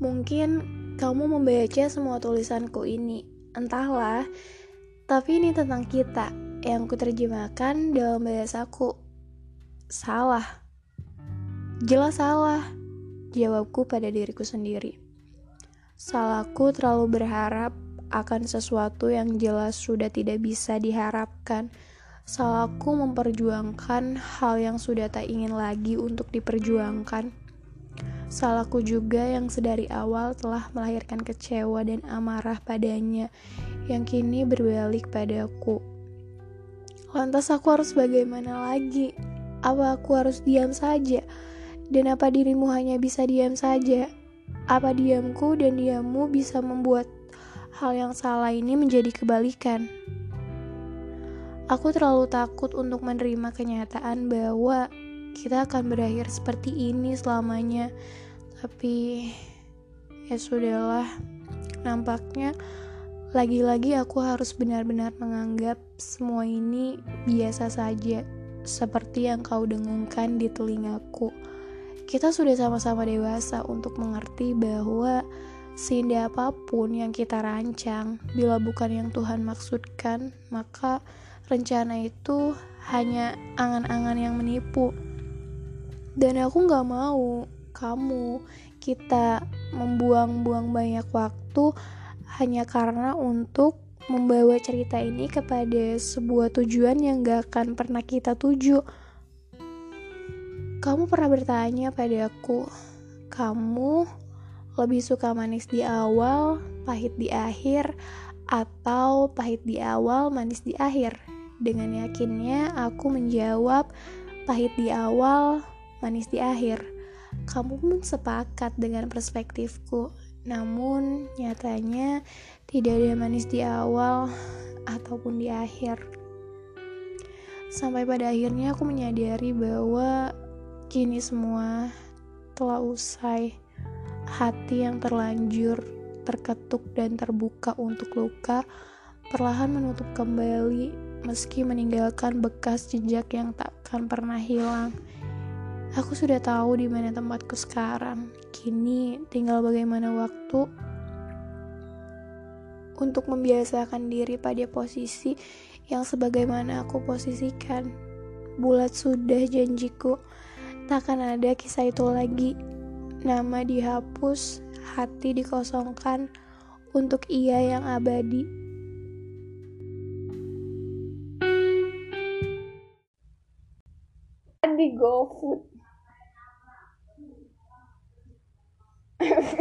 Mungkin kamu membaca semua tulisanku ini, entahlah. Tapi ini tentang kita yang kuterjemahkan dalam bahasaku. Salah. Jelas salah. Jawabku pada diriku sendiri. Salahku terlalu berharap akan sesuatu yang jelas sudah tidak bisa diharapkan. Salahku memperjuangkan hal yang sudah tak ingin lagi untuk diperjuangkan. Salahku juga yang sedari awal telah melahirkan kecewa dan amarah padanya yang kini berbalik padaku. Lantas aku harus bagaimana lagi? Apa aku harus diam saja? Dan apa dirimu hanya bisa diam saja? Apa diamku dan diammu bisa membuat hal yang salah ini menjadi kebalikan? Aku terlalu takut untuk menerima kenyataan bahwa kita akan berakhir seperti ini selamanya. Tapi ya sudahlah. Nampaknya lagi-lagi aku harus benar-benar menganggap semua ini biasa saja, seperti yang kau dengungkan di telingaku. Kita sudah sama-sama dewasa untuk mengerti bahwa seindah apa pun yang kita rancang, bila bukan yang Tuhan maksudkan, maka rencana itu hanya angan-angan yang menipu dan aku gak mau kamu kita membuang-buang banyak waktu hanya karena untuk membawa cerita ini kepada sebuah tujuan yang gak akan pernah kita tuju. Kamu pernah bertanya padaku, kamu lebih suka manis di awal, pahit di akhir, atau pahit di awal, manis di akhir? Dengan yakinnya, aku menjawab pahit di awal, manis di akhir. Kamu pun sepakat dengan perspektifku, namun nyatanya tidak ada manis di awal ataupun di akhir. Sampai pada akhirnya aku menyadari bahwa kini semua telah usai. Hati yang terlanjur terketuk dan terbuka untuk luka perlahan menutup kembali meski meninggalkan bekas jejak yang takkan pernah hilang. Aku sudah tahu di mana tempatku sekarang. Kini tinggal bagaimana waktu untuk membiasakan diri pada posisi yang sebagaimana aku posisikan. Bulat sudah janjiku, takkan ada kisah itu lagi. Nama dihapus, hati dikosongkan untuk ia yang abadi. Di GoFood